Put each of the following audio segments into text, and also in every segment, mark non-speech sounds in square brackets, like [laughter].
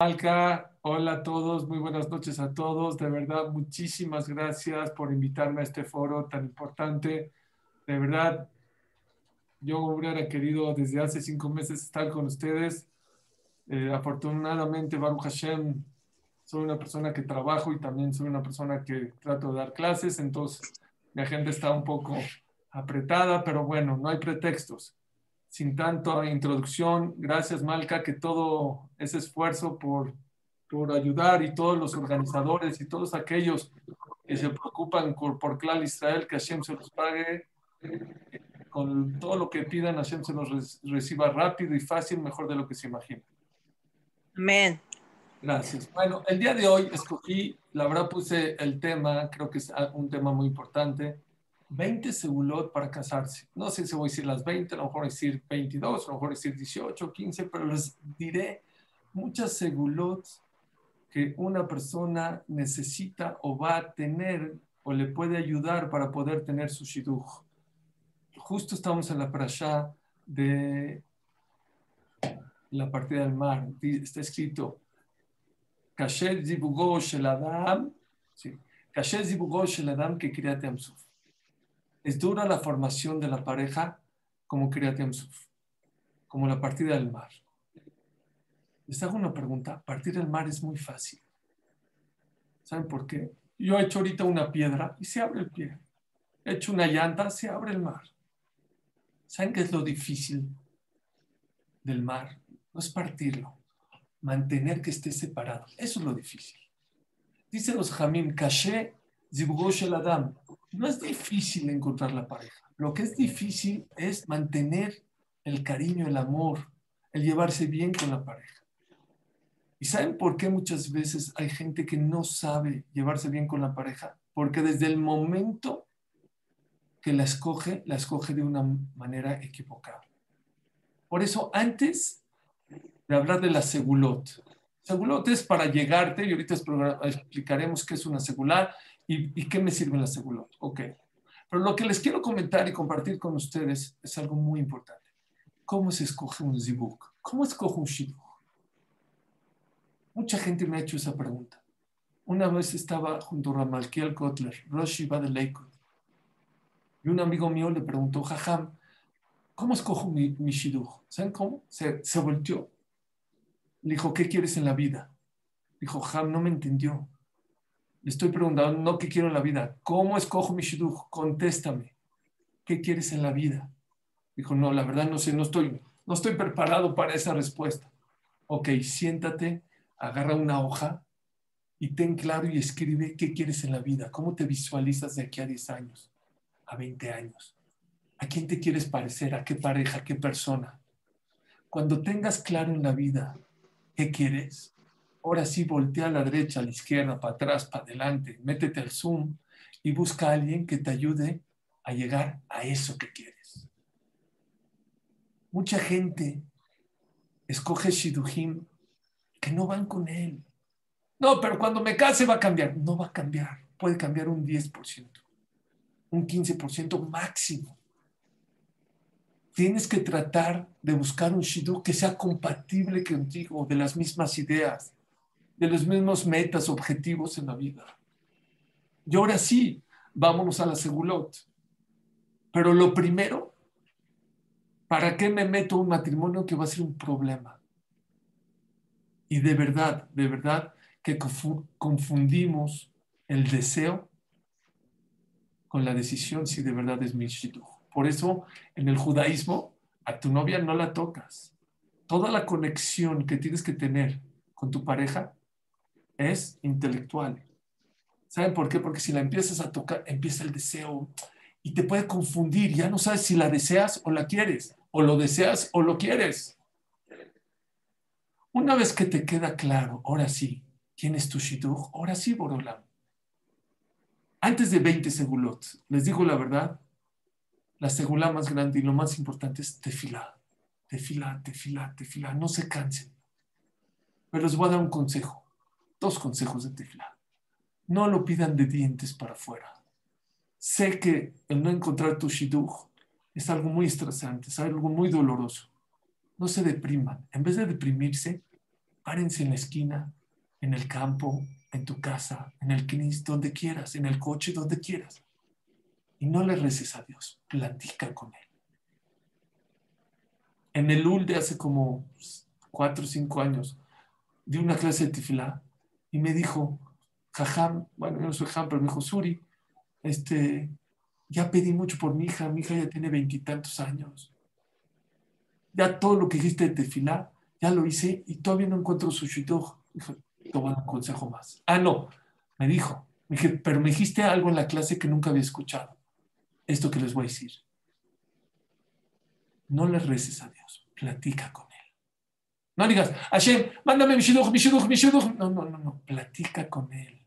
Alca, hola a todos, muy buenas noches a todos. De verdad, muchísimas gracias por invitarme a este foro tan importante. De verdad, yo hubiera querido desde hace cinco meses estar con ustedes. Eh, afortunadamente, Baruch Hashem, soy una persona que trabajo y también soy una persona que trato de dar clases, entonces mi agenda está un poco apretada, pero bueno, no hay pretextos sin tanto introducción, gracias Malca, que todo ese esfuerzo por, por ayudar y todos los organizadores y todos aquellos que se preocupan por, por Clar Israel, que Hashem se los pague, con todo lo que pidan, Hashem se los reciba rápido y fácil, mejor de lo que se imagina. Amén. Gracias. Bueno, el día de hoy escogí, la verdad puse el tema, creo que es un tema muy importante, 20 segulot para casarse. No sé si voy a decir las 20, a lo mejor decir 22, a lo mejor decir 18, 15, pero les diré muchas segulot que una persona necesita o va a tener o le puede ayudar para poder tener su shidduch. Justo estamos en la parasha de la partida del mar. Está escrito, Kashet zibugo shel adam, sí, Kashet zibugo shel adam que kriat amsuf es dura la formación de la pareja como Kriyat Yamsuf, como la partida del mar. Les hago una pregunta. Partir del mar es muy fácil. ¿Saben por qué? Yo he hecho ahorita una piedra y se abre el pie. He hecho una llanta, se abre el mar. ¿Saben qué es lo difícil del mar? No es partirlo, mantener que esté separado. Eso es lo difícil. Dice los Jamim, caché el Adam. No es difícil encontrar la pareja. Lo que es difícil es mantener el cariño, el amor, el llevarse bien con la pareja. ¿Y saben por qué muchas veces hay gente que no sabe llevarse bien con la pareja? Porque desde el momento que la escoge, la escoge de una manera equivocada. Por eso, antes de hablar de la segulot, segulot es para llegarte, y ahorita explicaremos qué es una segular, ¿Y, qué me sirve la segulot? Ok. Pero lo que les quiero comentar y compartir con ustedes es algo muy importante. ¿Cómo se escoge un zibuk? ¿Cómo escoge un shiduk? Mucha gente me ha hecho esa pregunta. Una vez estaba junto a Ramalkiel Kotler, Rosh Shiva de Leikot, y un amigo mío le preguntó, Jajam, ¿cómo escojo mi, mi? ¿Saben cómo? Se, se volteó. Le dijo, ¿qué quieres en la vida? Dijo, Jajam, no me entendió. Le estoy preguntando, no qué quiero en la vida, ¿cómo escojo mi shidduch? Contéstame, ¿qué quieres en la vida? Dijo, no, la verdad no sé, no estoy, no estoy preparado para esa respuesta. Ok, siéntate, agarra una hoja y ten claro y escribe qué quieres en la vida, cómo te visualizas de aquí a 10 años, a 20 años. ¿A quién te quieres parecer? ¿A qué pareja? ¿A qué persona? Cuando tengas claro en la vida qué quieres, Ahora sí, voltea a la derecha, a la izquierda, para atrás, para adelante, métete al Zoom y busca a alguien que te ayude a llegar a eso que quieres. Mucha gente escoge Shidujim que no van con él. No, pero cuando me case va a cambiar. No va a cambiar. Puede cambiar un 10%, un 15% máximo. Tienes que tratar de buscar un Shidu que sea compatible contigo, de las mismas ideas, de los mismos metas, objetivos en la vida. Y ahora sí, vámonos a la segulot. Pero lo primero, ¿para qué me meto un matrimonio que va a ser un problema? Y de verdad, de verdad que confundimos el deseo con la decisión si de verdad es mi Por eso en el judaísmo a tu novia no la tocas. Toda la conexión que tienes que tener con tu pareja es intelectual. ¿Saben por qué? Porque si la empiezas a tocar, empieza el deseo y te puede confundir. Ya no sabes si la deseas o la quieres, o lo deseas o lo quieres. Una vez que te queda claro, ahora sí, quién es tu shidduch, ahora sí, Borolam. Antes de 20 segulot, les digo la verdad, la segula más grande y lo más importante es tefilá. Tefilá, tefilá, tefilá. No se cansen. Pero les voy a dar un consejo. Dos consejos de tefilá. No lo pidan de dientes para afuera. Sé que el no encontrar tu shidduch es algo muy estresante, es algo muy doloroso. No se depriman. En vez de deprimirse, Párense en la esquina, en el campo, en tu casa, en el knis, donde quieras, en el coche, donde quieras. Y no le reces a Dios, platica con Él. En el UL de hace como cuatro o cinco años, di una clase de tifilá y me dijo, Jajam, bueno, yo no soy Jajam, pero me dijo, Suri, este, ya pedí mucho por mi hija, mi hija ya tiene veintitantos años. Ya todo lo que dijiste de tefilá, ya lo hice y todavía no encuentro su shidduch. Dijo, te voy a dar un consejo más. Ah, no, me dijo, me dije, pero me dijiste algo en la clase que nunca había escuchado. Esto que les voy a decir. No le reces a Dios, platica con. No digas, Hashem, mándame mi shidduch, mi mi. No, no, no, no, platica con Él.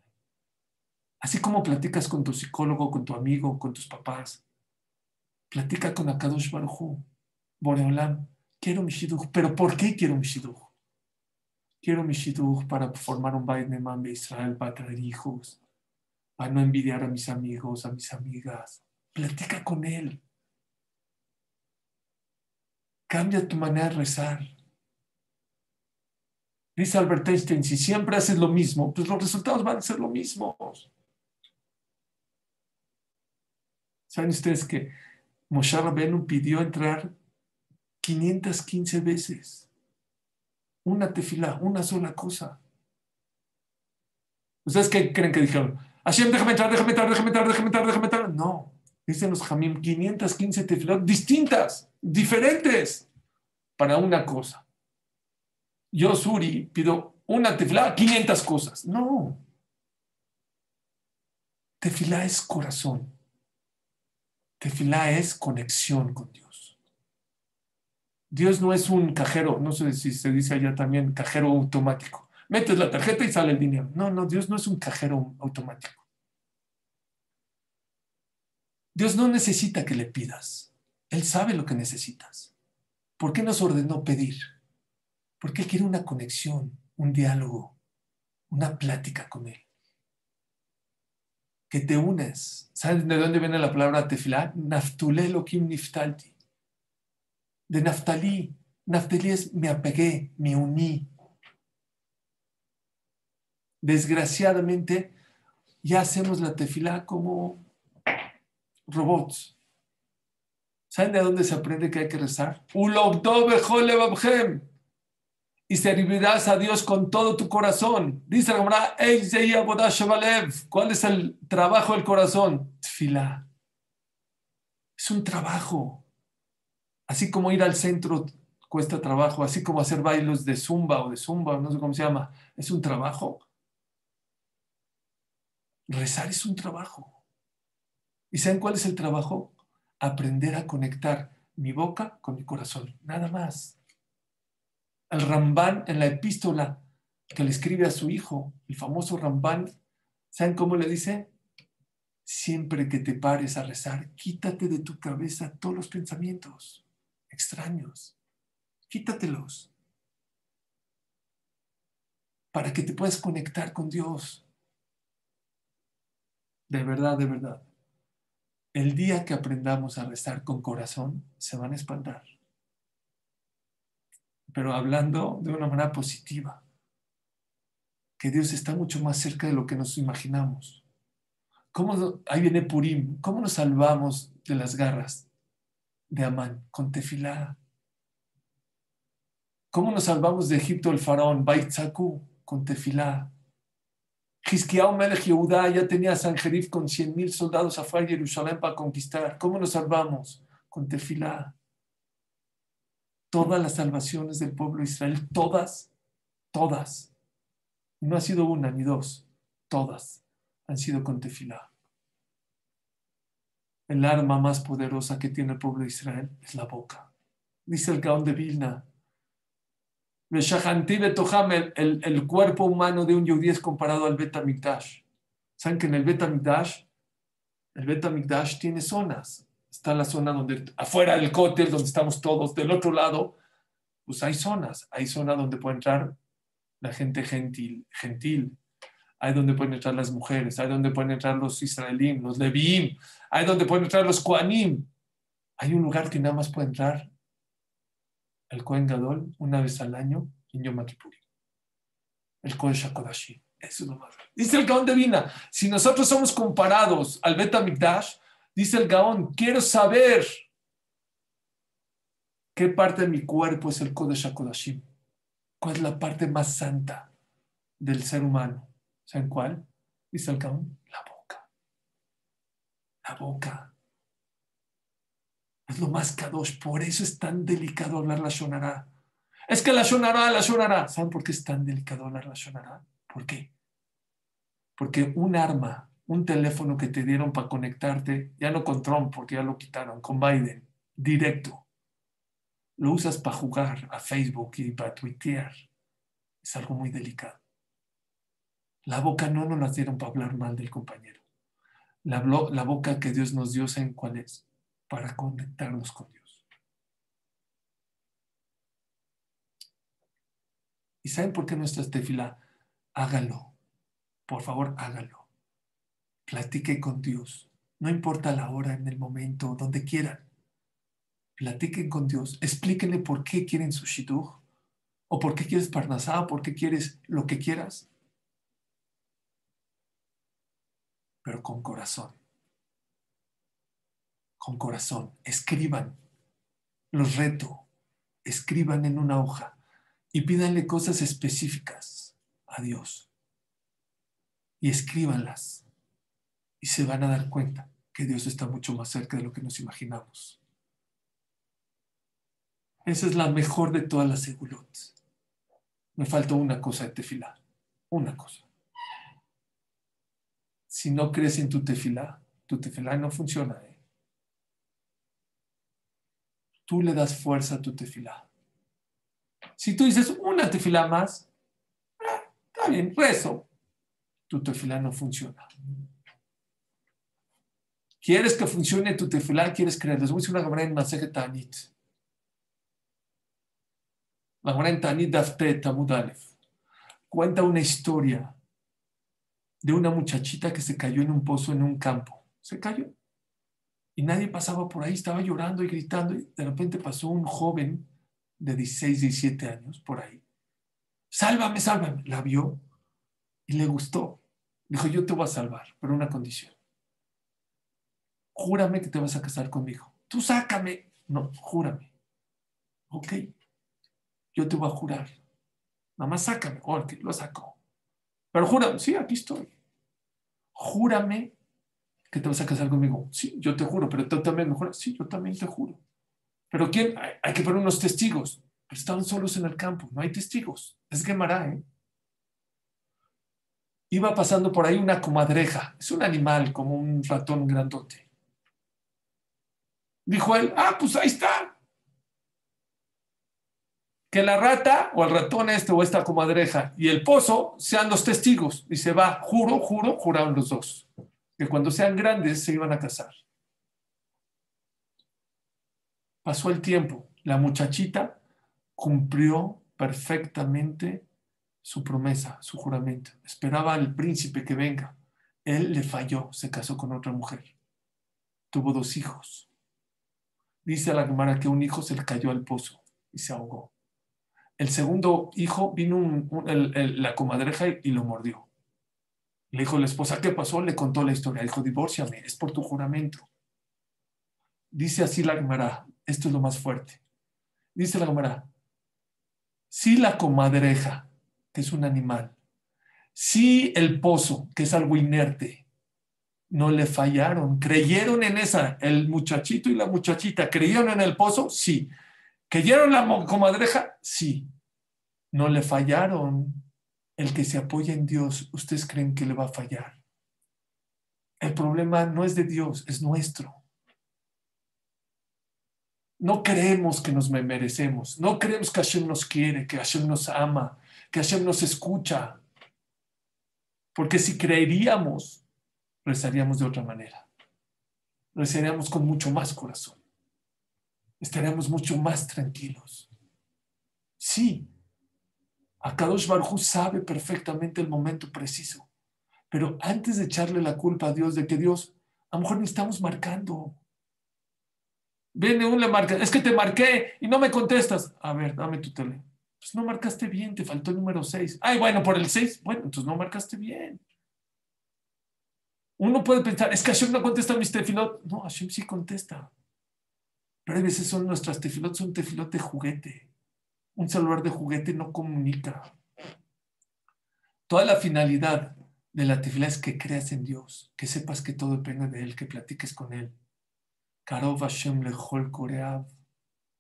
Así como platicas con tu psicólogo, con tu amigo, con tus papás. Platica con Akadosh Baruj Boreolam, quiero mi. ¿Pero por qué quiero mi? Quiero mi para formar un Bait Neman de Israel, para traer hijos, para no envidiar a mis amigos, a mis amigas. Platica con él. Cambia tu manera de rezar. Dice Albert Einstein, si siempre haces lo mismo, pues los resultados van a ser lo mismos. ¿Saben ustedes que Moshe Rabbeinu pidió entrar 515 veces? Una tefila, una sola cosa. ¿Ustedes qué creen que dijeron? Hashem, déjame entrar, déjame entrar, déjame entrar, déjame entrar, déjame entrar. No, dicen los Jamim, 515 tefilot distintas, diferentes, para una cosa. Yo, Suri, pido una tefila, 500 cosas. No. Tefilá es corazón. Tefilá es conexión con Dios. Dios no es un cajero, no sé si se dice allá también, cajero automático. Metes la tarjeta y sale el dinero. No, no, Dios no es un cajero automático. Dios no necesita que le pidas. Él sabe lo que necesitas. ¿Por qué nos ordenó pedir? Porque quiere una conexión, un diálogo, una plática con Él que te unes. ¿Saben de dónde viene la palabra tefilá? Naftulé kim niftalti. De Naftalí. Naftalí es me apegué, me uní. Desgraciadamente, ya hacemos la tefilá como robots. ¿Saben de dónde se aprende que hay que rezar? Y servirás a Dios con todo tu corazón. Dice la Gemara, ¿cuál es el trabajo del corazón? Tfila. Es un trabajo. Así como ir al centro cuesta trabajo, así como hacer bailos de zumba o de zumba, no sé cómo se llama, es un trabajo. Rezar es un trabajo. ¿Y saben cuál es el trabajo? Aprender a conectar mi boca con mi corazón, nada más el Rambán en la epístola que le escribe a su hijo, el famoso Rambán, ¿saben cómo le dice? Siempre que te pares a rezar, quítate de tu cabeza todos los pensamientos extraños, quítatelos para que te puedas conectar con Dios. De verdad, de verdad. El día que aprendamos a rezar con corazón, se van a espantar pero hablando de una manera positiva, que Dios está mucho más cerca de lo que nos imaginamos. ¿Cómo, ahí viene Purim, ¿cómo nos salvamos de las garras de Amán? Con tefilá. ¿Cómo nos salvamos de Egipto el faraón, Baitzaku, con tefilá? Hiskiao Melech Yehuda ya tenía a Sanjerif con 100.000 soldados afuera de Jerusalén para conquistar. ¿Cómo nos salvamos? Con tefilá todas las salvaciones del pueblo de Israel, todas, todas, no ha sido una ni dos, todas han sido con tefilá. El arma más poderosa que tiene el pueblo de Israel es la boca. Dice el Gaón de Vilna. El, el, cuerpo humano de un yudí es comparado al Betamikdash. ¿Saben que en el Betamikdash, el Betamikdash tiene zonas? Está la zona donde, afuera del cótel, donde estamos todos, del otro lado, pues hay zonas, hay zonas donde puede entrar la gente gentil, gentil, hay donde pueden entrar las mujeres, hay donde pueden entrar los israelíes, los leviim, hay donde pueden entrar los koanim. Hay un lugar que nada más puede entrar el Kohen Gadol una vez al año en Yom Kippur. El Kodesh HaKodashim. Eso es lo más. Dice el Gaón de Vina, si nosotros somos comparados al Bet Mikdash, dice el Gaón, quiero saber qué parte de mi cuerpo es el Kodesh HaKodashim. ¿Cuál es la parte más santa del ser humano? ¿Saben cuál? Dice el Gaón, la boca. La boca. Es lo más kadosh, por eso es tan delicado hablar la Shonara. Es que la Shonara, la Shonara. ¿Saben por qué es tan delicado hablar la Shonara? ¿Por qué? Porque un arma, un teléfono que te dieron para conectarte, ya no con Trump, porque ya lo quitaron, con Biden, directo, lo usas para jugar a Facebook y para tuitear. Es algo muy delicado. La boca no nos la dieron para hablar mal del compañero. La, la boca que Dios nos dio, ¿saben cuál es? Para conectarnos con Dios. ¿Y saben por qué nuestra estefila? Hágalo. Por favor, hágalo. Platique con Dios. No importa la hora, en el momento, donde quieran. Platiquen con Dios. Explíquenle por qué quieren su. O por qué quieres parnasá, o por qué quieres lo que quieras. Pero con corazón. Con corazón. Escriban. Los reto. Escriban en una hoja y pídanle cosas específicas a Dios y escríbanlas y se van a dar cuenta que Dios está mucho más cerca de lo que nos imaginamos. Esa es la mejor de todas las segulot. Me falta una cosa de tefilá, una cosa. Si no crees en tu tefilá, tu tefilá no funciona. ¿eh? Tú le das fuerza a tu tefilá. Si tú dices una tefilá más, eh, está bien, rezo, tu tefilá no funciona. ¿Quieres que funcione tu tefilá? ¿Quieres creer? Les voy una cámara en Maseje Tanit. La cámara en Tanit Dafte Tamud Cuenta una historia de una muchachita que se cayó en un pozo en un campo. Se cayó. Y nadie pasaba por ahí, estaba llorando y gritando. Y de repente pasó un joven de 16, 17 años por ahí. Sálvame, sálvame. La vio y le gustó. Dijo, yo te voy a salvar, pero una condición. Júrame que te vas a casar conmigo. Tú sácame. No, júrame. Ok. Yo te voy a jurar. Nada más sácame. Ok, lo sacó. Pero júrame. Sí, aquí estoy. Júrame que te vas a casar conmigo. Sí, yo te juro, pero tú también me juras. Sí, yo también te juro. Pero ¿quién? Hay, que poner unos testigos. Pero estaban solos en el campo. No hay testigos. Es quemará, ¿eh? iba pasando por ahí una comadreja. Es un animal como un ratón grandote. Dijo él, ah, pues ahí está. Que la rata o el ratón este o esta comadreja y el pozo sean los testigos. Y se va, juro, juro, juraron los dos. Que cuando sean grandes se iban a casar. Pasó el tiempo. La muchachita cumplió perfectamente su promesa, su juramento. Esperaba al príncipe que venga. Él le falló, se casó con otra mujer. Tuvo dos hijos. Dice la Gemara que un hijo se le cayó al pozo y se ahogó. El segundo hijo vino la comadreja y, lo mordió. Le dijo la esposa, ¿qué pasó? Le contó la historia. Dijo, divórciame, es por tu juramento. Dice así la Gemara, esto es lo más fuerte. Dice la Gemara, si la comadreja que es un animal, si el pozo, que es algo inerte, no le fallaron, creyeron en esa, el muchachito y la muchachita, creyeron en el pozo, sí. ¿Creyeron la comadreja? Sí. No le fallaron. El que se apoya en Dios, ¿ustedes creen que le va a fallar? El problema no es de Dios, es nuestro. No creemos que nos merecemos, no creemos que Hashem nos quiere, que Hashem nos ama, que Hashem nos escucha. Porque si creeríamos, rezaríamos de otra manera. Rezaríamos con mucho más corazón. Estaríamos mucho más tranquilos. Sí, Akadosh Baruj sabe perfectamente el momento preciso. Pero antes de echarle la culpa a Dios de que Dios, a lo mejor ni estamos marcando. Viene un le marca, es que te marqué y no me contestas. A ver, dame tu teléfono Pues no marcaste bien, te faltó el número 6. Ay, bueno, por el 6, bueno, entonces no marcaste bien. Uno puede pensar, es que Hashem no contesta mis tefilot. No, Hashem sí contesta. Pero a veces son nuestras tefilot, son tefilot de juguete. Un celular de juguete no comunica. Toda la finalidad de la tefilá es que creas en Dios, que sepas que todo depende de Él, que platiques con Él. Karov Hashem lechol koreav.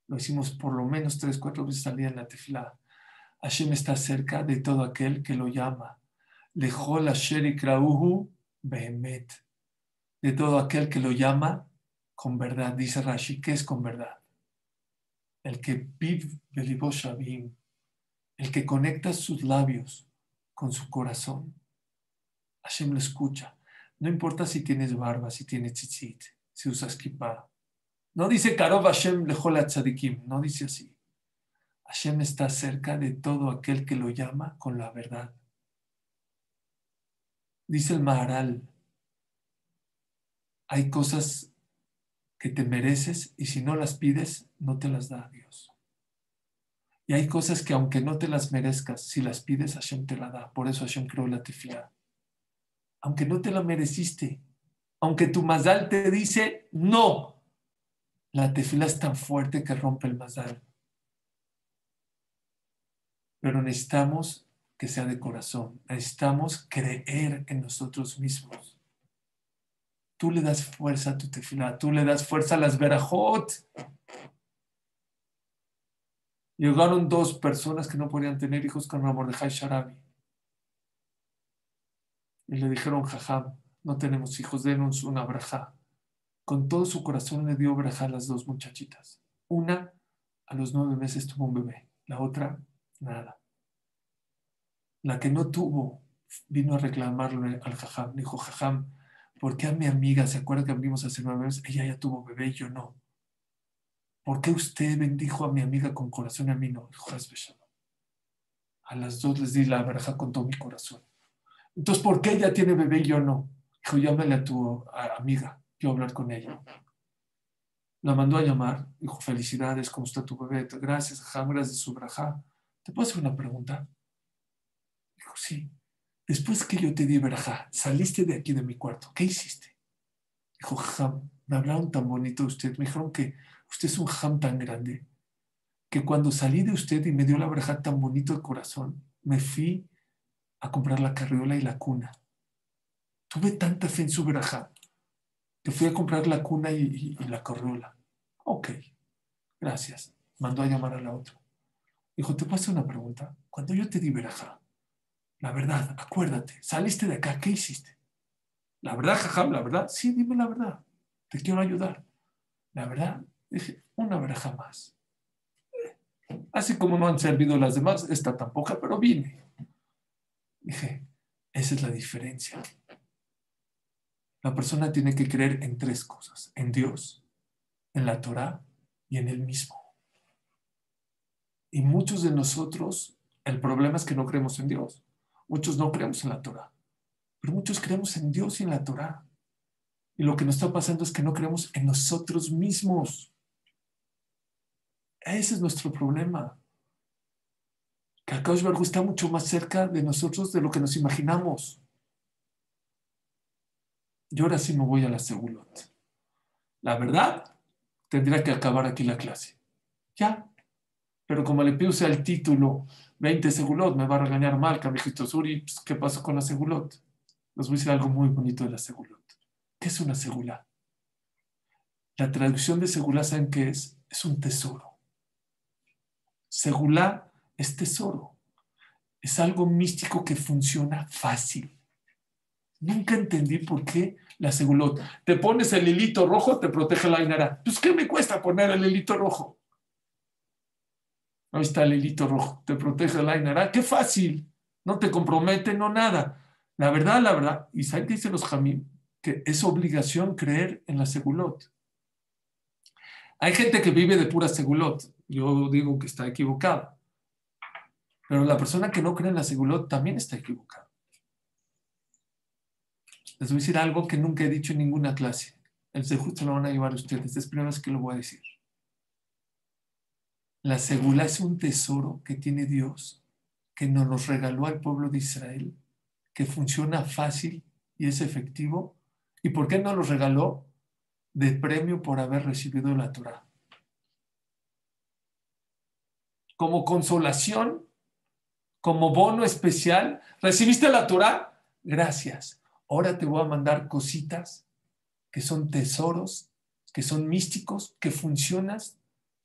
Lo hicimos por lo menos tres, cuatro veces al día en la tefilá. Hashem está cerca de todo aquel que lo llama. Lechol asher ikrauhu De todo aquel que lo llama con verdad. Dice Rashi, ¿qué es con verdad? El que vive shabim, el que conecta sus labios con su corazón. Hashem lo escucha. No importa si tienes barba, si tienes tzitzit, si usas kippah. No dice Karov Hashem lejol tzadikim, no dice así. Hashem está cerca de todo aquel que lo llama con la verdad. Dice el Maharal, hay cosas que te mereces y si no las pides, no te las da Dios. Y hay cosas que aunque no te las merezcas, si las pides, Hashem te la da. Por eso Hashem creó la tefilá. Aunque no te la mereciste, aunque tu mazal te dice no, la tefila es tan fuerte que rompe el mazal. Pero necesitamos que sea de corazón. Necesitamos creer en nosotros mismos. Tú le das fuerza a tu tefila, tú le das fuerza a las verajot. Llegaron dos personas que no podían tener hijos con de Sharabi. Y le dijeron, jajam, no tenemos hijos, denos una braja. Con todo su corazón le dio braja a las dos muchachitas. Una a los nueve meses tuvo un bebé, la otra nada. La que no tuvo vino a reclamarle al jajam. Dijo, jajam, ¿por qué a mi amiga, se acuerda que vimos hace nueve meses, ella ya tuvo bebé y yo no? ¿Por qué usted bendijo a mi amiga con corazón y a mí no? Dijo, a las dos les di la braja con todo mi corazón. Entonces, ¿por qué ella tiene bebé y yo no? Dijo, llámale a tu amiga, quiero hablar con ella. La mandó a llamar, dijo, felicidades, ¿cómo está tu bebé? Gracias, jajam, gracias su braja. ¿Te puedo hacer una pregunta? Dijo, sí. Después que yo te di braja, saliste de aquí de mi cuarto, ¿qué hiciste? Dijo, jajam, me hablaron tan bonito de usted, me dijeron que usted es un jajam tan grande, que cuando salí de usted y me dio la braja tan bonito de corazón, me fui a comprar la carriola y la cuna. Tuve tanta fe en su braja que fui a comprar la cuna y, la carriola. Ok, gracias. Mandó a llamar a la otra. Dijo, te paso una pregunta. Cuando yo te di braja, la verdad, acuérdate, saliste de acá, ¿qué hiciste? La verdad, jajam, la verdad, sí, dime la verdad. Te quiero ayudar. La verdad, dije, una braja más. Así como no han servido las demás, esta tampoco, pero vine. Dije, esa es la diferencia. La persona tiene que creer en tres cosas, en Dios, en la Torah y en Él mismo. Y muchos de nosotros, el problema es que no creemos en Dios. Muchos no creemos en la Torah, pero muchos creemos en Dios y en la Torah. Y lo que nos está pasando es que no creemos en nosotros mismos. Ese es nuestro problema que Akash está mucho más cerca de nosotros de lo que nos imaginamos. Yo ahora sí me voy a la segulot. La verdad, tendría que acabar aquí la clase. Ya. Pero como le puse el título 20 segulot, me va a regañar mal, Camijito Suri, pues, ¿qué pasó con la segulot? Les voy a decir algo muy bonito de la segulot. ¿Qué es una segula? La traducción de segula, ¿saben qué es? Es un tesoro. Segula es tesoro. Es algo místico que funciona fácil. Nunca entendí por qué la segulot. Te pones el hilito rojo, te protege la inara. Pues, ¿qué me cuesta poner el hilito rojo? Ahí está el hilito rojo, te protege la inara. ¡Qué fácil! No te compromete, no nada. La verdad, la verdad, y ¿saben qué dicen los jamín? Que es obligación creer en la segulot. Hay gente que vive de pura segulot. Yo digo que está equivocada. Pero la persona que no cree en la segulot también está equivocada. Les voy a decir algo que nunca he dicho en ninguna clase. El justo lo van a llevar ustedes. Es primera vez que lo voy a decir. La segula es un tesoro que tiene Dios, que nos los regaló al pueblo de Israel, que funciona fácil y es efectivo. ¿Y por qué no los regaló? De premio por haber recibido la Torah. Como consolación, como bono especial, ¿recibiste la Torah? Gracias. Ahora te voy a mandar cositas que son tesoros, que son místicos, que funcionan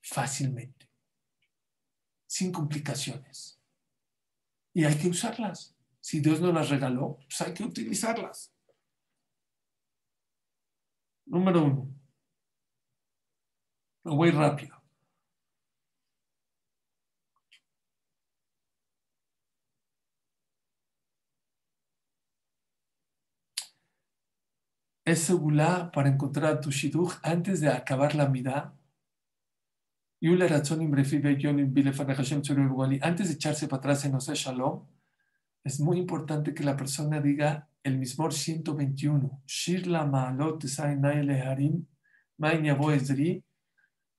fácilmente sin complicaciones. Y hay que usarlas. Si Dios nos las regaló, pues hay que utilizarlas. Número uno. Lo voy rápido. Es segula para encontrar tu shidduch antes de acabar la midá antes de echarse para atrás en Ose Shalom, es muy importante que la persona diga el mismo 121. Shir la ma'alot harim,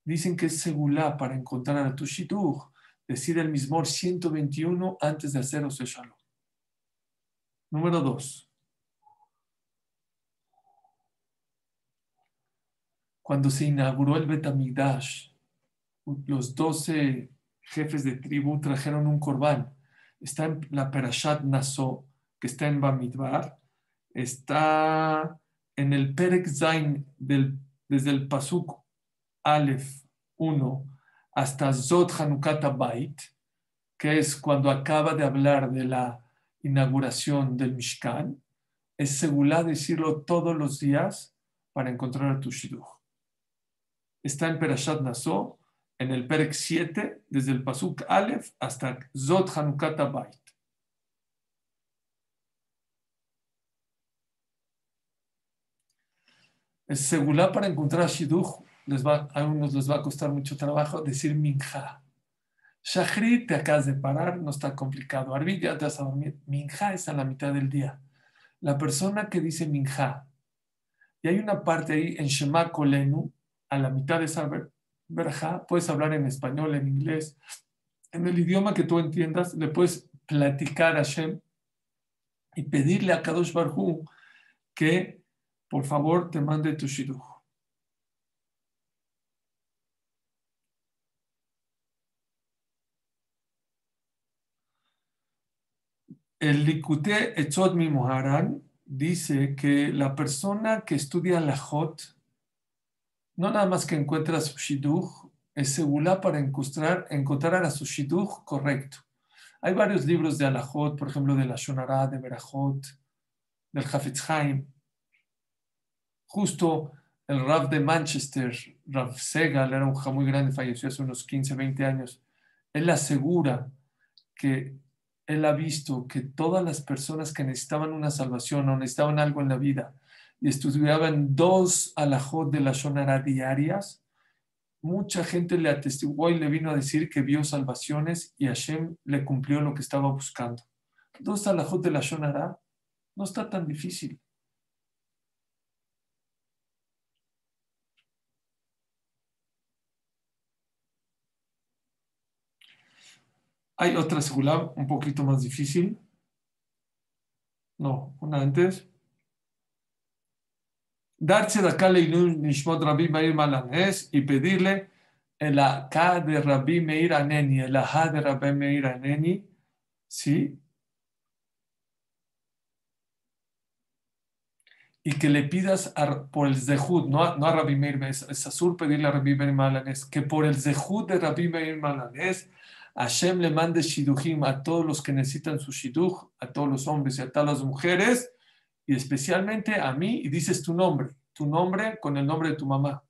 Dicen que es segula para encontrar a tu shidduch. Decir el mismo 121 antes de hacer Ose Shalom. Número 2. Cuando se inauguró el Betamigdash, los doce jefes de tribu trajeron un corbán. Está en la Perashat Naso, que está en Bamidbar. Está en el Perek Zain, del, desde el Pasuk Aleph 1 hasta Zot Hanukata Bait, que es cuando acaba de hablar de la inauguración del Mishkan. Es segula decirlo todos los días para encontrar a tu. Está en Perashat Naso, en el Perek 7, desde el Pasuk Aleph hasta Zot Hanukat Bait. Es segula para encontrar Shidduch, les a unos les va a costar mucho trabajo decir Minja. Shachri, te acabas de parar, no está complicado. Arbi, ya te vas a dormir. Minja es a la mitad del día. La persona que dice Minja, y hay una parte ahí en Shema Kolenu, a la mitad de esa verja, puedes hablar en español, en inglés, en el idioma que tú entiendas, le puedes platicar a Hashem y pedirle a Kadosh Barhu que por favor te mande tu shidduch. El Likute Etzot Mimuharan dice que la persona que estudia la Jot no nada más que encuentra su shidduch, es segula para encontrar, encontrar a su shidduch correcto. Hay varios libros de Alajot, por ejemplo, de la Shonara, de Berajot, del Hafetz Haim. Justo el Rav de Manchester, Rav Segal, era un ja muy grande, falleció hace unos 15, 20 años. Él asegura que él ha visto que todas las personas que necesitaban una salvación o necesitaban algo en la vida, estudiaban dos alajot de la Shonara diarias, mucha gente le atestiguó y le vino a decir que vio salvaciones y Hashem le cumplió lo que estaba buscando. Dos alajot de la Shonara no está tan difícil. Hay otra segula un poquito más difícil. No, una antes darse acá Nishmot Rabbi Meir Malanes y pedirle el acá de Rabbi Meir Aneni, el ajá de Rabbi Meir Aneni, ¿sí? Y que le pidas por el Zehud, no a, no a Rabbi Meir, es, es pedirle a Rabbi Meir Malanes, que por el Zehud de Rabbi Meir Malanes, Hashem le mande Shiduhim a todos los que necesitan su Shiduch, a todos los hombres y a todas las mujeres, y especialmente a mí y dices tu nombre, tu nombre con el nombre de tu mamá.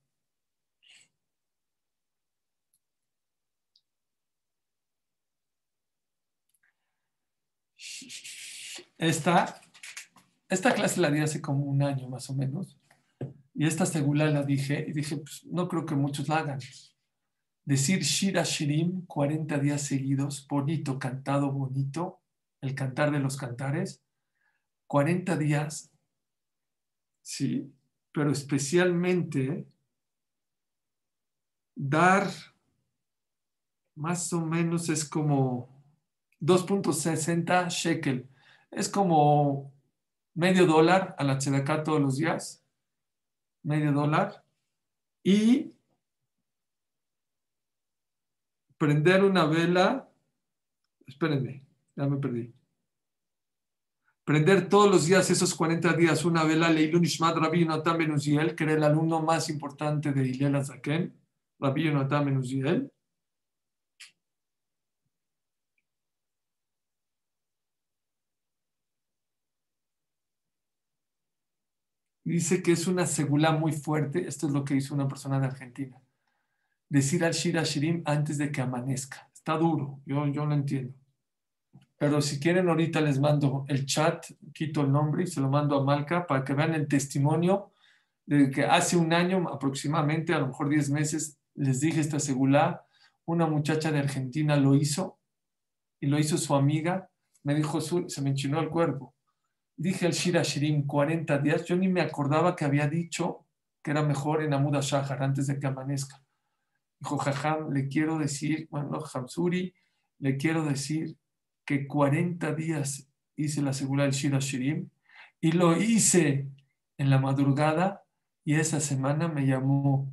Esta, esta clase la di hace como un año más o menos. Y esta segula la dije y dije, pues no creo que muchos la hagan. Decir Shira Shirim 40 días seguidos, bonito, cantado, bonito, el cantar de los cantares, 40 días, sí, pero especialmente dar más o menos es como 2.60 shekel. Es como medio dólar a la chedaká todos los días. Medio dólar. Y prender una vela. Espérenme, ya me perdí. Prender todos los días, esos 40 días, una vela, Leilun Ishmat Rabbi Yonatan Ben que era el alumno más importante de Hillel Azaken, Rabbi Yonatan Ben Dice que es una segula muy fuerte. Esto es lo que hizo una persona de Argentina. Decir al Shira Shirim antes de que amanezca. Está duro, yo, yo lo entiendo. Pero si quieren, ahorita les mando el chat, quito el nombre y se lo mando a Malca para que vean el testimonio de que hace un año aproximadamente, a lo mejor 10 meses, les dije esta segula. Una muchacha de Argentina lo hizo y lo hizo su amiga. Me dijo, se me enchinó el cuerpo dije el Shira Shirim 40 días, yo ni me acordaba que había dicho que era mejor en Amuda Shahar antes de que amanezca. Dijo Jajam, le quiero decir, bueno, Hamsuri, le quiero decir que 40 días hice la segura del Shira Shirim y lo hice en la madrugada y esa semana me llamó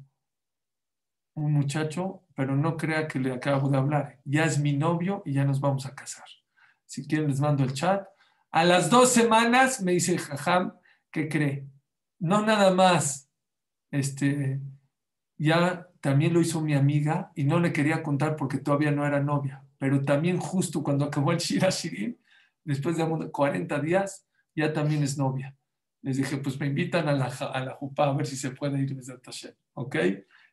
un muchacho, pero no crea que le acabo de hablar. Ya es mi novio y ya nos vamos a casar. Si quieren les mando el chat a las dos semanas me dice Jajam, ¿qué cree? No nada más, este, ya también lo hizo mi amiga y no le quería contar porque todavía no era novia, pero también justo cuando acabó el Shira Shirin, después de 40 días, ya también es novia. Les dije, pues me invitan a la, a la Jupa a ver si se puede ir desde Tashem, ¿ok?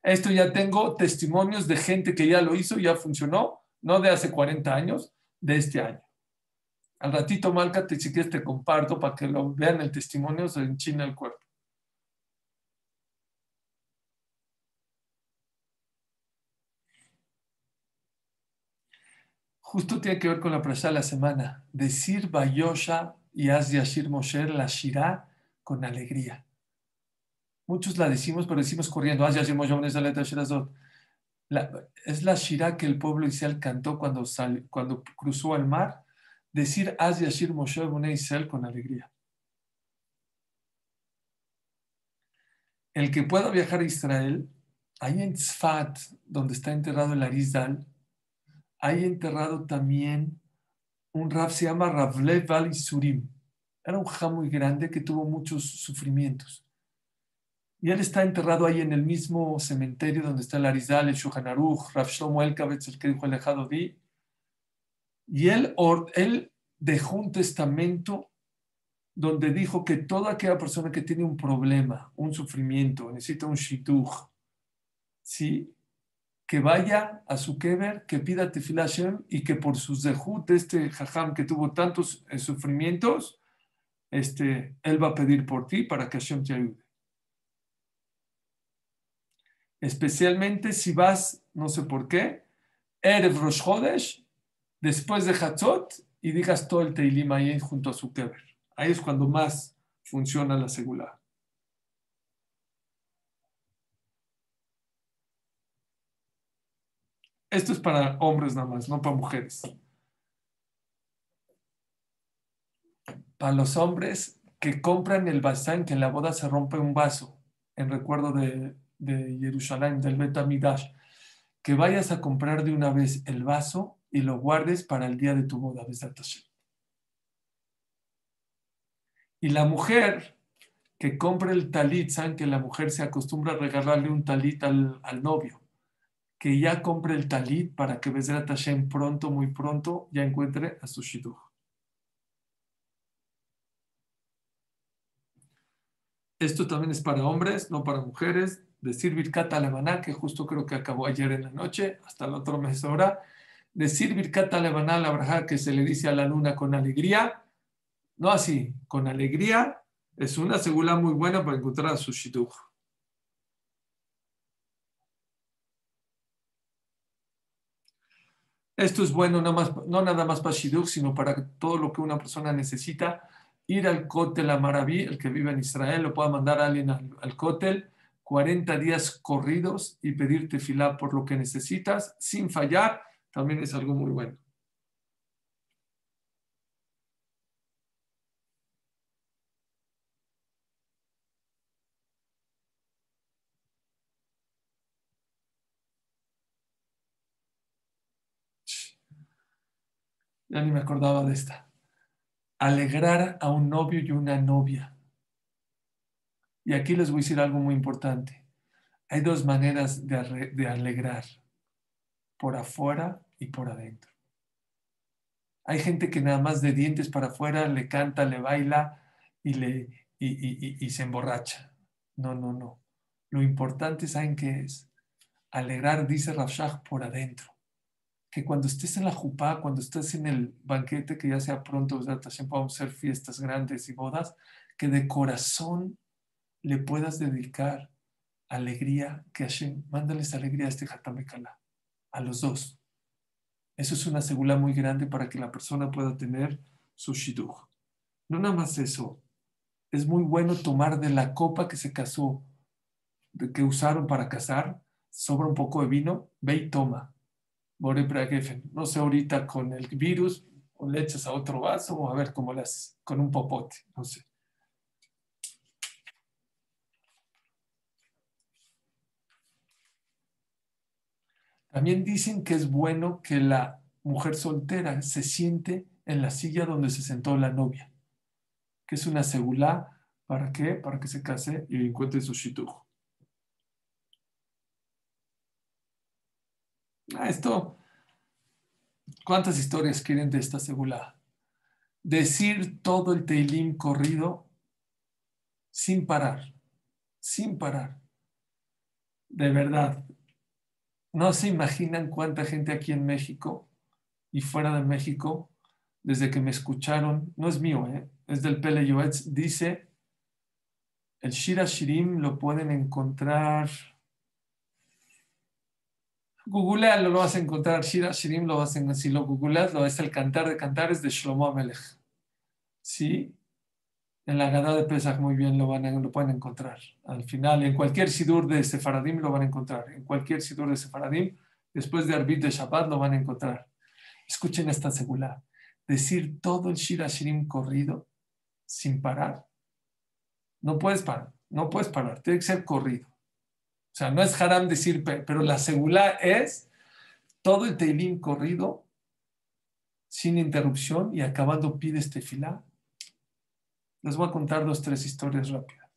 Esto ya tengo testimonios de gente que ya lo hizo, ya funcionó, no de hace 40 años, de este año. Al ratito, Malca, te, si te comparto para que lo vean el testimonio, se enchina el cuerpo. Justo tiene que ver con la presa de la semana. Decir Bayosha y Az Yashir Mosher la Shirah con alegría. Muchos la decimos, pero decimos corriendo. Az Yashir Mosher Es la Shirah que el pueblo Israel cantó cuando, cuando cruzó el mar decir Az Yashir Moshe Israel con alegría. El que pueda viajar a Israel, ahí en Tzfat, donde está enterrado el Arizal, hay enterrado también un Rav, se llama Ravlev al Surim. Era un ja muy grande que tuvo muchos sufrimientos. Y él está enterrado ahí en el mismo cementerio donde está el Arizal, el Shulchan Aruch, Rav Shlomo Elkabetz, el que dijo el Di, y él, él dejó un testamento donde dijo que toda aquella persona que tiene un problema, un sufrimiento, necesita un shituj, ¿sí? Que vaya a su kever, que pida tefillah y que por sus dejut de este jajam que tuvo tantos eh, sufrimientos, este, él va a pedir por ti para que Hashem te ayude. Especialmente si vas, no sé por qué, Erev Rosh Chodesh, después de Hatzot y digas todo el Teilim ahí junto a su kever. Ahí es cuando más funciona la segula. Esto es para hombres nada más, no para mujeres. Para los hombres que compran el basán, que en la boda se rompe un vaso, en recuerdo de, de Jerusalén, del Betamidash, que vayas a comprar de una vez el vaso y lo guardes para el día de tu boda, Y la mujer que compre el talit, saben que la mujer se acostumbra a regalarle un talit al, novio, que ya compre el talit para que Besat Hashem pronto, muy pronto, ya encuentre a su shidduch. Esto también es para hombres, no para mujeres. Decir Birkat Alemana, que justo creo que acabó ayer en la noche, hasta el otro mes ahora decir Birkat Lebaná la braja que se le dice a la luna con alegría, no así, con alegría, es una segula muy buena para encontrar a su shidduch. Esto es bueno no, más, no nada más para shidduch, sino para todo lo que una persona necesita. Ir al Kotel a Maraví, el que vive en Israel, lo pueda mandar a alguien al, al Kotel, 40 días corridos y pedirte filá por lo que necesitas, sin fallar También es algo muy bueno. Ya ni me acordaba de esta. Alegrar a un novio y una novia. Y aquí les voy a decir algo muy importante. Hay dos maneras de, de alegrar, por afuera y por adentro. Hay gente que nada más de dientes para afuera le canta, le baila y, le, y, y, se emborracha. No, no, no. Lo importante, ¿saben qué es? Alegrar, dice Rafshah, por adentro que cuando estés en la jupá, cuando estés en el banquete, que ya sea pronto, también podemos hacer fiestas grandes y bodas, que de corazón le puedas dedicar alegría, que Hashem, mándales alegría a este Hatamekala, a los dos. Eso es una segula muy grande para que la persona pueda tener su shidduch. No nada más eso, es muy bueno tomar de la copa que se casó, que usaron para casar, sobra un poco de vino, ve y toma no sé ahorita con el virus, o le echas a otro vaso o a ver cómo le con un popote, no sé. También dicen que es bueno que la mujer soltera se siente en la silla donde se sentó la novia, que es una segula, ¿para qué? Para que se case y encuentre su shitujo. Ah, esto, ¿cuántas historias quieren de esta segula? Decir todo el Teilim corrido sin parar, sin parar. De verdad, no se imaginan cuánta gente aquí en México y fuera de México, desde que me escucharon, no es mío, ¿eh? es del Pele Yoetz, dice, el Shira Shirim lo pueden encontrar Googlealo, lo vas a encontrar. Shira Shirim lo vas a si lo googleas, lo es el cantar de cantares de Shlomo Amelech. Sí, en la gada de Pesach muy bien lo, van lo pueden encontrar. Al final, en cualquier sidur de Sefaradim lo van a encontrar. En cualquier sidur de Sefaradim, después de Arbit de Shabbat lo van a encontrar. Escuchen esta segula. Decir todo el Shira Shirim corrido sin parar. No puedes parar, no puedes parar, tiene que ser corrido. O sea, no es haram decir, pero la segula es todo el teilín corrido, sin interrupción y acabando pide este fila. Les voy a contar dos, tres historias rápidas.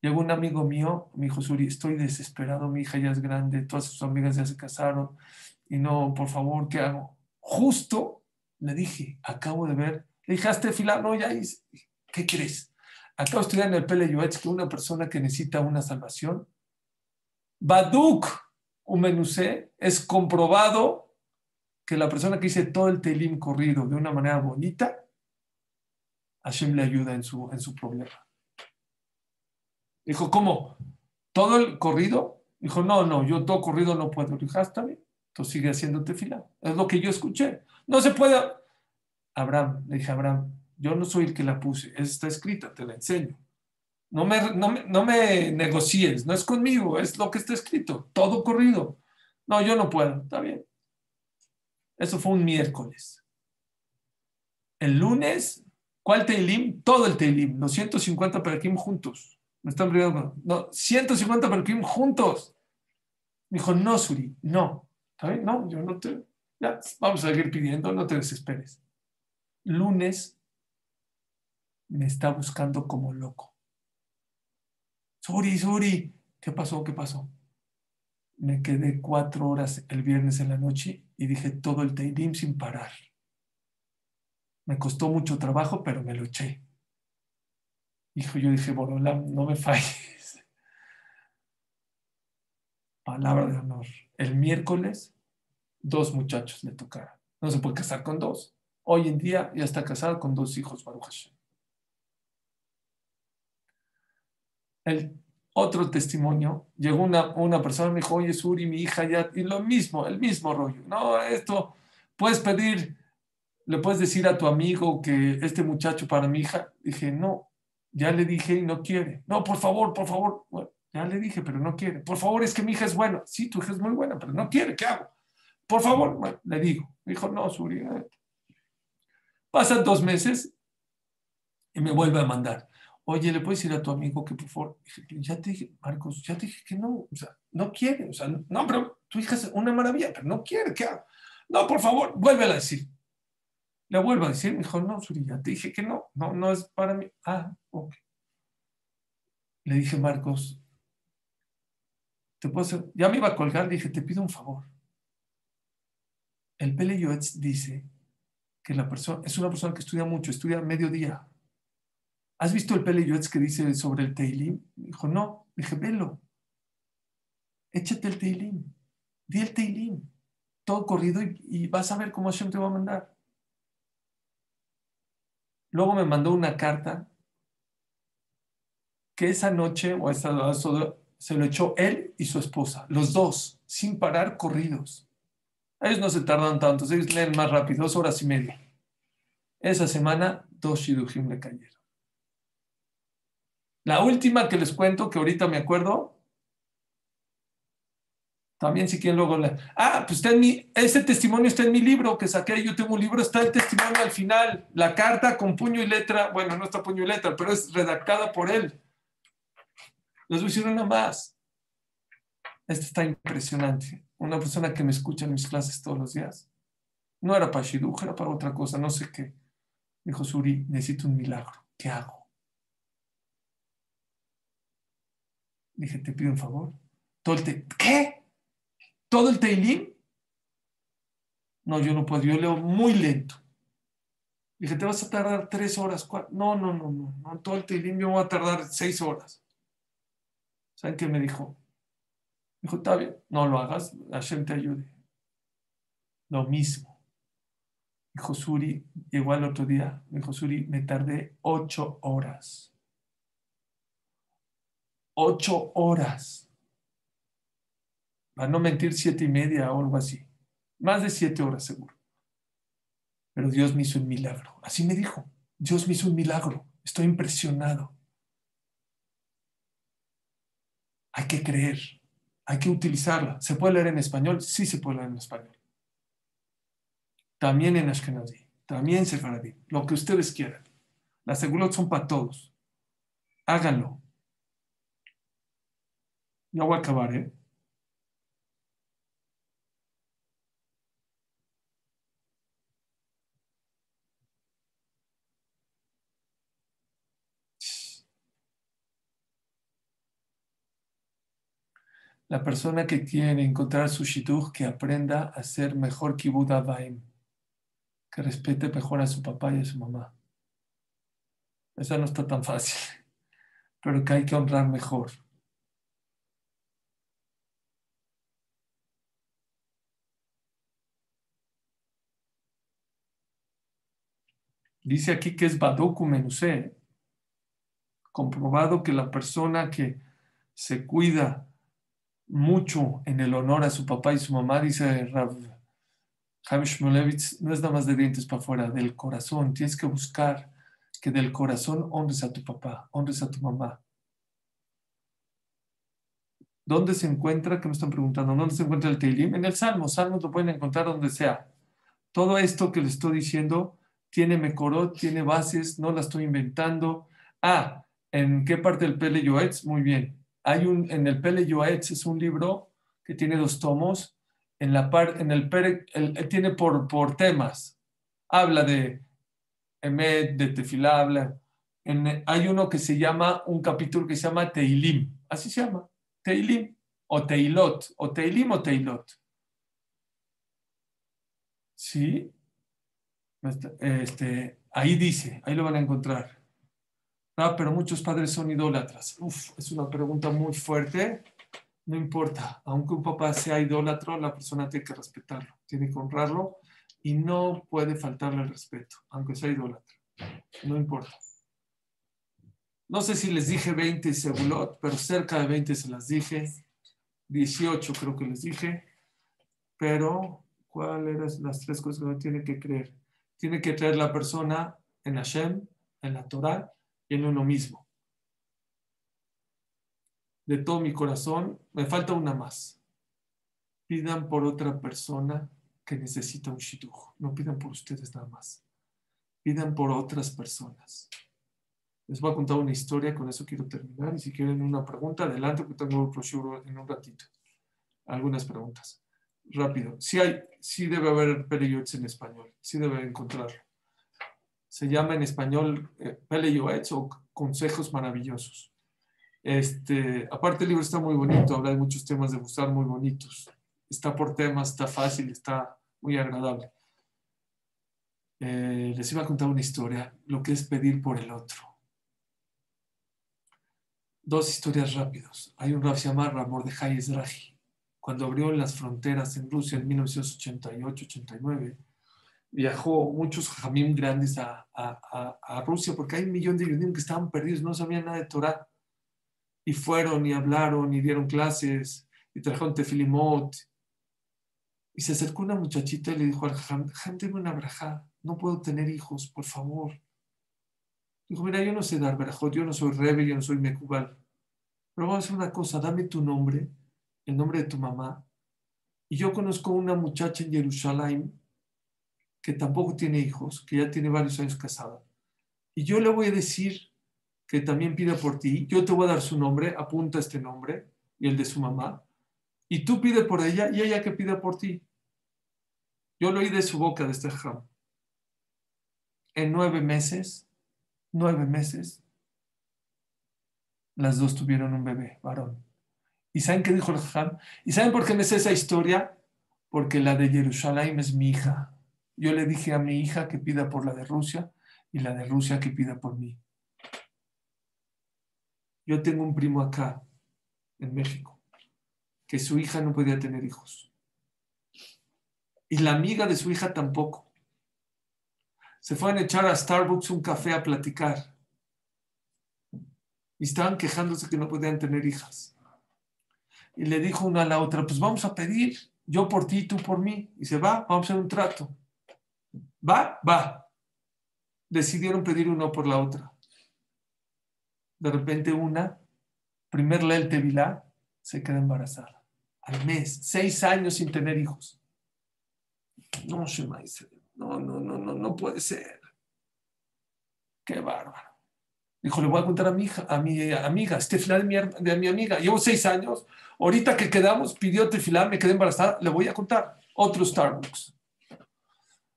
Llegó un amigo mío, me dijo, Suri, estoy desesperado, mi hija ya es grande, todas sus amigas ya se casaron y no, por favor, ¿qué hago? Justo le dije, acabo de ver, le dije, hazte fila, no, ya. ¿Qué crees? Acabo de estudiar en el Pele que una persona que necesita una salvación Baduk Umenuse es comprobado que la persona que dice todo el telim corrido de una manera bonita, Hashem le ayuda en su, en su problema. Dijo, ¿cómo? ¿Todo el corrido? Dijo, no, no, yo todo corrido no puedo. Dijo, ah, está entonces sigue haciendo tefila. Es lo que yo escuché. No se puede. Abraham, le dije, Abraham, yo no soy el que la puse, está escrita, te la enseño. No me, no, me, negocies, no es conmigo, es lo que está escrito, todo corrido. No, yo no puedo, está bien. Eso fue un miércoles. El lunes, ¿cuál Teilim? Todo el Teilim, los 150 Perakim juntos. Me están preguntando, no, 150 Perakim juntos. Me dijo, no, Suri, no. ¿Está bien? No, yo no te. Vamos a seguir pidiendo, no te desesperes. Lunes me está buscando como loco. Suri, Suri, ¿qué pasó? ¿Qué pasó? Me quedé cuatro horas el viernes en la noche y dije todo el Teilim sin parar. Me costó mucho trabajo, pero me lo eché. Hijo, yo dije, Borolam, no me falles. [laughs] Palabra de honor. El miércoles, dos muchachos le tocaron. No se puede casar con dos. Hoy en día ya está casado con dos hijos, Baruch. El otro testimonio, llegó una, una persona, me dijo, oye, Suri, mi hija ya, y lo mismo, el mismo rollo. No, esto, puedes pedir, le puedes decir a tu amigo que este muchacho para mi hija. Dije, no, ya le dije y no quiere. No, por favor, por favor. Bueno, ya le dije, pero no quiere. Por favor, es que mi hija es buena. Sí, tu hija es muy buena, pero no quiere, ¿qué hago? por favor, le digo. Me dijo, no, Suri. eh". Pasan dos meses y me vuelve a mandar. Oye, ¿le puedes decir a tu amigo que por favor? Dije, ya te dije, Marcos, ya te dije que no, o sea, no quiere, o sea, no, pero tu hija es una maravilla, pero no quiere, ¿qué? No, por favor, vuélvela a decir. Le vuelvo a decir, me dijo, no, Suri, ya te dije que no, no, no es para mí. Ah, ok. Le dije, Marcos, te puedo hacer, ya me iba a colgar, le dije, te pido un favor. El Pele dice que la persona es una persona que estudia mucho, estudia mediodía. ¿Has visto el Pele Yoetz que dice sobre el Teilim? Dijo, no. Dije, velo. Échate el Teilim. Di el Teilim. Todo corrido y, y vas a ver cómo Hashem te va a mandar. Luego me mandó una carta que esa noche o esa, se lo echó él y su esposa, los dos, sin parar corridos. Ellos no se tardan tanto, ellos leen más rápido, dos horas y media. Esa semana, dos shidujim le cayeron. La última que les cuento, que ahorita me acuerdo, también si quieren luego le... Ah, pues está en mi... Ese testimonio está en mi libro que saqué. Yo tengo un libro, está el testimonio al final. La carta con puño y letra. Bueno, no está puño y letra, pero es redactada por él. Les voy a decir una más. Esta está impresionante. Una persona que me escucha en mis clases todos los días. No era para Shidduch, era para otra cosa, no sé qué. Dijo Suri, necesito un milagro. ¿Qué hago? Dije, te pido un favor. Todo el. ¿Qué? ¿Todo el Teilim? No, yo no puedo, yo leo muy lento. Dije, te vas a tardar tres horas. No, no, no, no. Todo el Teilim yo voy a tardar seis horas. ¿Saben qué me dijo? Me dijo, está no lo hagas, Hashem te ayude. Lo mismo. Dijo Suri, llegó al otro día, me dijo Suri, me tardé ocho horas. Ocho horas. Para no mentir, siete y media o algo así. Más de siete horas seguro. Pero Dios me hizo un milagro. Así me dijo. Dios me hizo un milagro. Estoy impresionado. Hay que creer. Hay que utilizarla. ¿Se puede leer en español? Sí se puede leer en español. También en Ashkenazi. También en Sefaradí. Lo que ustedes quieran. Las segulot son para todos. Háganlo. Ya voy a acabar, ¿eh? La persona que quiere encontrar su shidduch, que aprenda a ser mejor kibud avaim, que respete mejor a su papá y a su mamá. Esa no está tan fácil, [laughs] pero que hay que honrar mejor. Dice aquí que es Badoku Menusé, comprobado que la persona que se cuida mucho en el honor a su papá y su mamá, dice Rav Shmulevitz, no es nada más de dientes para afuera, del corazón. Tienes que buscar que del corazón honres a tu papá, honres a tu mamá. ¿Dónde se encuentra? Que me están preguntando, ¿dónde se encuentra el Teilim? En el Salmo, Salmos lo pueden encontrar donde sea. Todo esto que les estoy diciendo tiene mecorot, tiene bases, no la estoy inventando. Ah, ¿en qué parte del Pele Yoetz? Muy bien. Hay un, en el Pele Yoetz es un libro que tiene dos tomos. En, la par, en el Pere, el, tiene por, por temas. Habla de Emet, de Tefilá, habla. En, hay uno que se llama, un capítulo que se llama Teilim. Así se llama. Teilim o Teilot, o Teilim o Teilot. ¿Sí? Este, ahí dice, ahí lo van a encontrar. Ah, pero muchos padres son idólatras. Uf, es una pregunta muy fuerte. No importa, aunque un papá sea idólatro, la persona tiene que respetarlo, tiene que honrarlo y no puede faltarle el respeto, aunque sea idólatra. No importa. No sé si les dije 20 segulot, pero cerca de 20 se las dije. 18 creo que les dije. Pero, ¿cuáles eran las tres cosas que uno tiene que creer? Tiene que creer la persona en Hashem, en la Torah y en uno mismo. De todo mi corazón, me falta una más. Pidan por otra persona que necesita un shidduch. No pidan por ustedes nada más. Pidan por otras personas. Les voy a contar una historia, con eso quiero terminar. Y si quieren una pregunta, adelante, porque tengo otro show en un ratito. Algunas preguntas. Rápido. Sí, hay, sí debe haber Peleyuets en español. Sí debe encontrarlo. Se llama en español eh, o Consejos Maravillosos. Este, aparte el libro está muy bonito, habla de muchos temas de gustar muy bonitos. Está por temas, está fácil, está muy agradable. Eh, les iba a contar una historia, lo que es pedir por el otro dos historias rápidos. Hay un Rav Shamarra, Mordejai Ezrahi, cuando abrió las fronteras en Rusia en 1988-89, viajó muchos jamim grandes a, Rusia porque hay un millón de judíos que estaban perdidos, no sabían nada de Torah. Y fueron y hablaron y dieron clases y trajeron tefilimot. Y se acercó una muchachita y le dijo al jajam, jajam, una braja, no puedo tener hijos, por favor. Dijo, mira, yo no sé dar verajot, yo no soy rebe, yo no soy mecubal. Pero vamos a hacer una cosa, dame tu nombre, el nombre de tu mamá. Y yo conozco una muchacha en Jerusalén que tampoco tiene hijos, que ya tiene varios años casada. Y yo le voy a decir que también pida por ti. Yo te voy a dar su nombre, apunta este nombre y el de su mamá. Y tú pide por ella y ella que pida por ti. Yo lo oí de su boca, de este jam. En nueve meses nueve meses, las dos tuvieron un bebé, varón. ¿Y saben qué dijo el Jajam? ¿Y saben por qué me sé esa historia? Porque la de Jerusalén es mi hija. Yo le dije a mi hija que pida por la de Rusia y la de Rusia que pida por mí. Yo tengo un primo acá, en México, que su hija no podía tener hijos. Y la amiga de su hija tampoco se fueron a echar a Starbucks un café a platicar. Y estaban quejándose que no podían tener hijas. Y le dijo una a la otra, pues vamos a pedir, yo por ti, tú por mí. Y se va, vamos a hacer un trato. Va, va. Decidieron pedir uno por la otra. De repente una, primer el Tevilá, se queda embarazada. Al mes, seis años sin tener hijos. No, no, no, no, no puede ser. Qué bárbaro. Dijo, le voy a contar a mi hija, a mi amiga, de mi, de mi amiga. Llevo seis años. Ahorita que quedamos, pidió tefilá, me quedé embarazada. Le voy a contar. Otro Starbucks.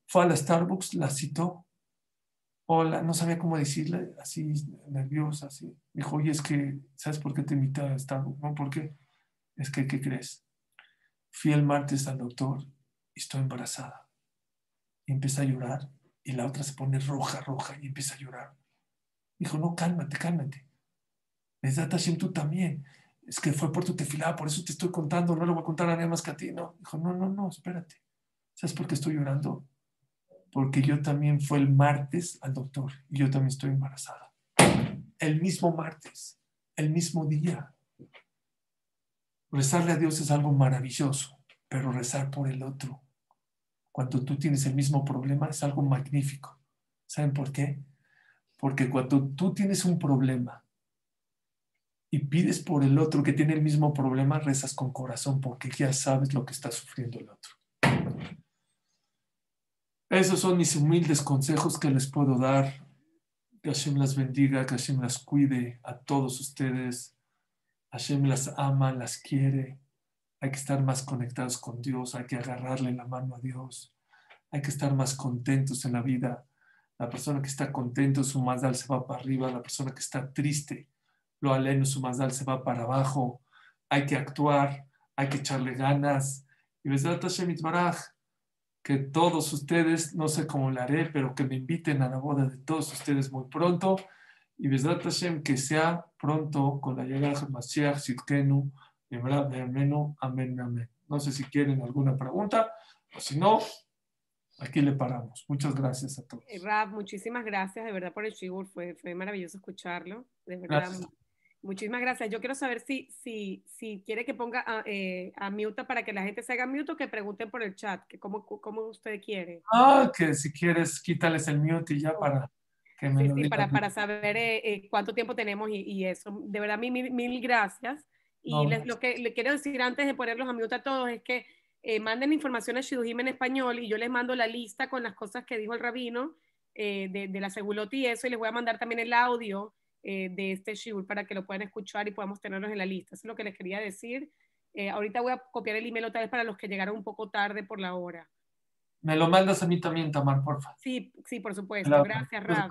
Fue a la Starbucks, la citó. Hola, no sabía cómo decirle, así nerviosa, así. Dijo, oye, es que, ¿sabes por qué te invité a Starbucks? No, ¿por qué? Es que, ¿qué crees? Fui el martes al doctor y estoy embarazada empieza a llorar. Y la otra se pone roja, roja y empieza a llorar. Dijo, no, cálmate, cálmate. Mesdat Hashem, tú también. Es que fue por tu tefilá, por eso te estoy contando, no le voy a contar a nadie más que a ti. No, dijo, no, no, no, espérate. ¿Sabes por qué estoy llorando? Porque yo también fue el martes al doctor y yo también estoy embarazada. El mismo martes, el mismo día. Rezarle a Dios es algo maravilloso, pero rezar por el otro cuando tú tienes el mismo problema es algo magnífico. ¿Saben por qué? Porque cuando tú tienes un problema y pides por el otro que tiene el mismo problema, rezas con corazón porque ya sabes lo que está sufriendo el otro. Esos son mis humildes consejos que les puedo dar. Que Hashem las bendiga, que Hashem las cuide a todos ustedes. Hashem las ama, las quiere. Hay que estar más conectados con Dios, hay que agarrarle la mano a Dios, hay que estar más contentos en la vida. La persona que está contento, su mazdal se va para arriba, la persona que está triste, lo aleno, su mazdal se va para abajo. Hay que actuar, hay que echarle ganas. Y que todos ustedes, no sé cómo le haré, pero que me inviten a la boda de todos ustedes muy pronto. Y Besdat Hashem, que sea pronto con la llegada de Mashiach, Sitkenu, amén, amén. No sé si quieren alguna pregunta, o si no, aquí le paramos. Muchas gracias a todos. Eh, Rab, muchísimas gracias de verdad por el shigur, fue, fue maravilloso escucharlo, de verdad. Muchísimas gracias. Yo quiero saber si, si, si quiere que ponga a, eh, a mute para que la gente se haga mute o que pregunten por el chat, que cómo, cómo usted quiere. Ah, que si quieres, quítales el mute y ya para que me sí, sí, para, para saber eh, eh, cuánto tiempo tenemos y, y, eso. De verdad, mil, mil gracias. Y lo que le quiero decir antes de ponerlos a mute a todos es que eh, manden información a Shidujim en español y yo les mando la lista con las cosas que dijo el rabino eh, de, de, la segulot y eso, y les voy a mandar también el audio eh, de este shiur para que lo puedan escuchar y podamos tenerlos en la lista. Eso es lo que les quería decir. ahorita voy a copiar el email otra vez para los que llegaron un poco tarde por la hora. Me lo mandas a mí también, Tamar, porfa. Sí, sí, por supuesto. Gracias, Rab.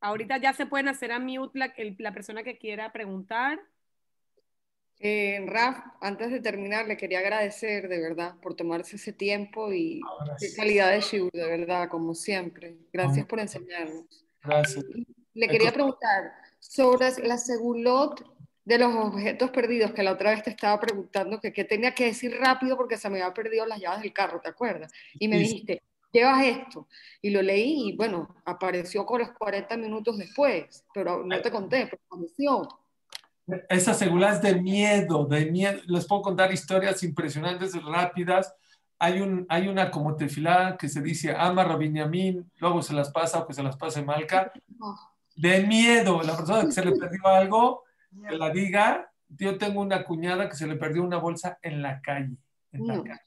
Ahorita ya se pueden hacer a mute la, la persona que quiera preguntar. Eh, Raf, antes de terminar, le quería agradecer de verdad por tomarse ese tiempo y ah, qué calidad de show, de verdad, como siempre. Gracias por enseñarnos. Gracias. Le quería preguntar sobre la segulot de los objetos perdidos, que la otra vez te estaba preguntando que qué tenía que decir rápido porque se me había perdido las llaves del carro, ¿te acuerdas? Y me dijiste, llevas esto. Y lo leí y bueno, apareció con los 40 minutos después, pero no te conté, pero apareció. Esa seguridad es de miedo, de miedo. Les puedo contar historias impresionantes, rápidas. Hay, un, hay una como tefilá que se dice ama Rabiniamín, luego se las pasa o que se las pase Malca. De miedo, la persona que se le perdió algo, que la diga. Yo tengo una cuñada que se le perdió una bolsa en la calle. En la calle.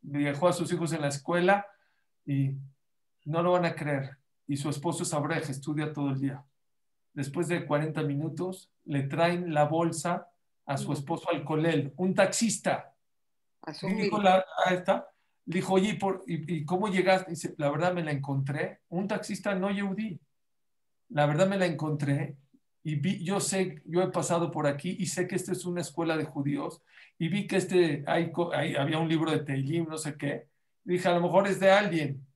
Dejó a sus hijos en la escuela y no lo van a creer. Y su esposo es abreje, estudia todo el día. Después de 40 minutos, le traen la bolsa a su esposo al colel, un taxista. Y dijo, la, esta, dijo, oye, ¿y, cómo llegaste? Dice, la verdad me la encontré. Un taxista no yehudí. La verdad me la encontré y vi, yo sé, yo he pasado por aquí y sé que esta es una escuela de judíos y vi que este, hay, había un libro de Teilim, no sé qué. Dije, a lo mejor es de alguien.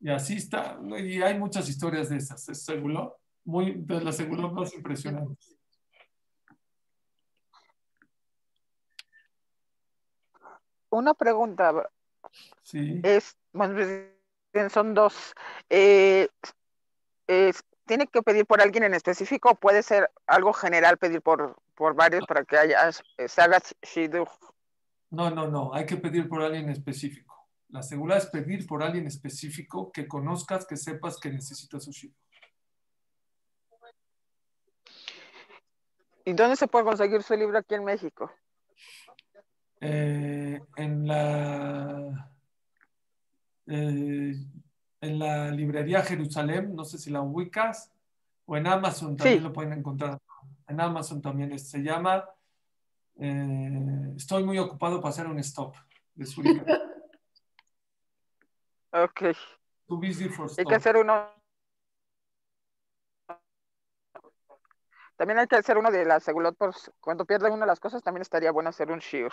Y así está. Y hay muchas historias de esas. Es seguro, muy, de las seguros más impresionantes. Una pregunta. Sí. Es, son dos. Eh, ¿Tiene que pedir por alguien en específico o puede ser algo general pedir por, por varios para que haya, se haga No, no, no. Hay que pedir por alguien específico. La seguridad es pedir por alguien específico que conozcas, que sepas que necesitas su shidduch. ¿Y dónde se puede conseguir su libro aquí en México? Eh, en la eh, en la librería Jerusalén, no sé si la ubicas, o en Amazon también lo pueden encontrar. En Amazon también se llama eh, Estoy muy ocupado para hacer un stop de su [laughs] ok. Too busy for Hay que hacer uno. También hay que hacer uno de la seguridad, cuando pierden una de las cosas, también estaría bueno hacer un shiur.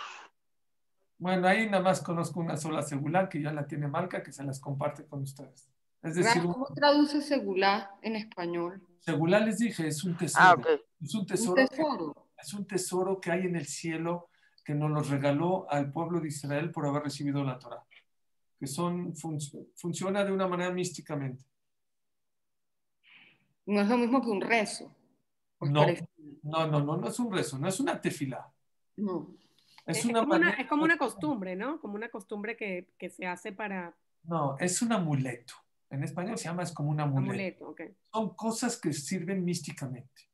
Bueno, ahí nada más conozco una sola segula que ya la tiene Malca, que se las comparte con ustedes. Es decir, ¿Cómo traduce segula en español? Segula les dije, es un tesoro. Ah, Es un tesoro. es un tesoro que hay en el cielo que nos lo regaló al pueblo de Israel por haber recibido la Torah. Que son, funciona de una manera místicamente. No es lo mismo que un rezo. No, no, no, no, no es un rezo, no es una tefila. No. Es, una como una, es, como una, costumbre, ¿no? Como una costumbre que, que, se hace para... No, es un amuleto. En español se llama, es como un amuleto. Son cosas que sirven místicamente.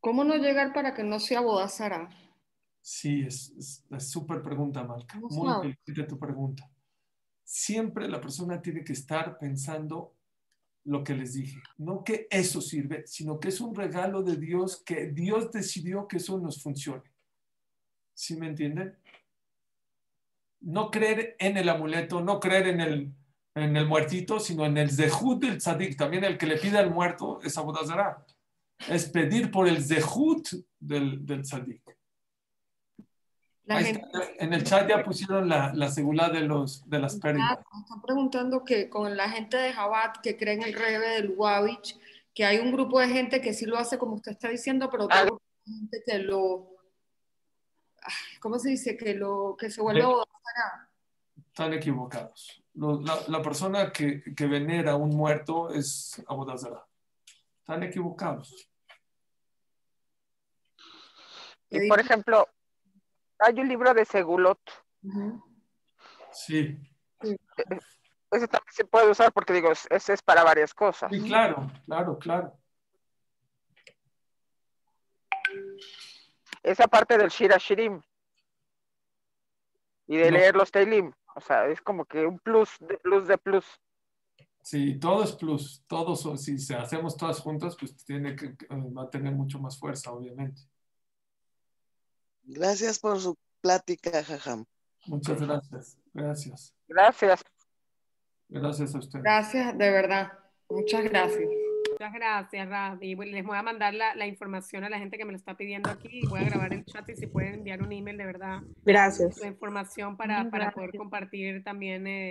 ¿Cómo no llegar para que no sea bodazara? Sí, es súper pregunta, Malca. Muy inteligente tu pregunta. Siempre la persona tiene que estar pensando lo que les dije. No que eso sirve, sino que es un regalo de Dios, que Dios decidió que eso nos funcione. ¿Sí me entienden? No creer en el amuleto, no creer en el, en el muertito, sino en el zehut del tzadik. También el que le pide al muerto es abodazara. Es pedir por el zehut del, del tzadik. En el chat ya pusieron la, la seguridad de, los, de las pérdidas. Están preguntando que con la gente de Jabat que cree en el rebe del Wabich, que hay un grupo de gente que sí lo hace como usted está diciendo, pero hay gente que lo ¿cómo se dice? Que, lo, que se vuelve Están equivocados. La, persona que, que, venera a un muerto es Abodazara. Están equivocados. Y por ejemplo, hay un libro de Segulot. Sí. E, ese también se puede usar porque digo, ese es para varias cosas. Sí, claro, claro, claro. esa parte del Shira Shirim. y de leer los Teilim. O sea, es como que un plus de plus de plus. Sí, todo es plus. Todos, si hacemos todas juntas, pues tiene que, va a tener mucho más fuerza, obviamente. Gracias por su plática, Jajam. Muchas gracias. Gracias. Gracias. Gracias a usted. Gracias, de verdad. Muchas gracias. Muchas gracias, Rab. Y les voy a mandar la, la, información a la gente que me lo está pidiendo aquí. Voy a grabar el chat y si pueden enviar un email, de verdad. Gracias. Su información para, para poder compartir también. Eh,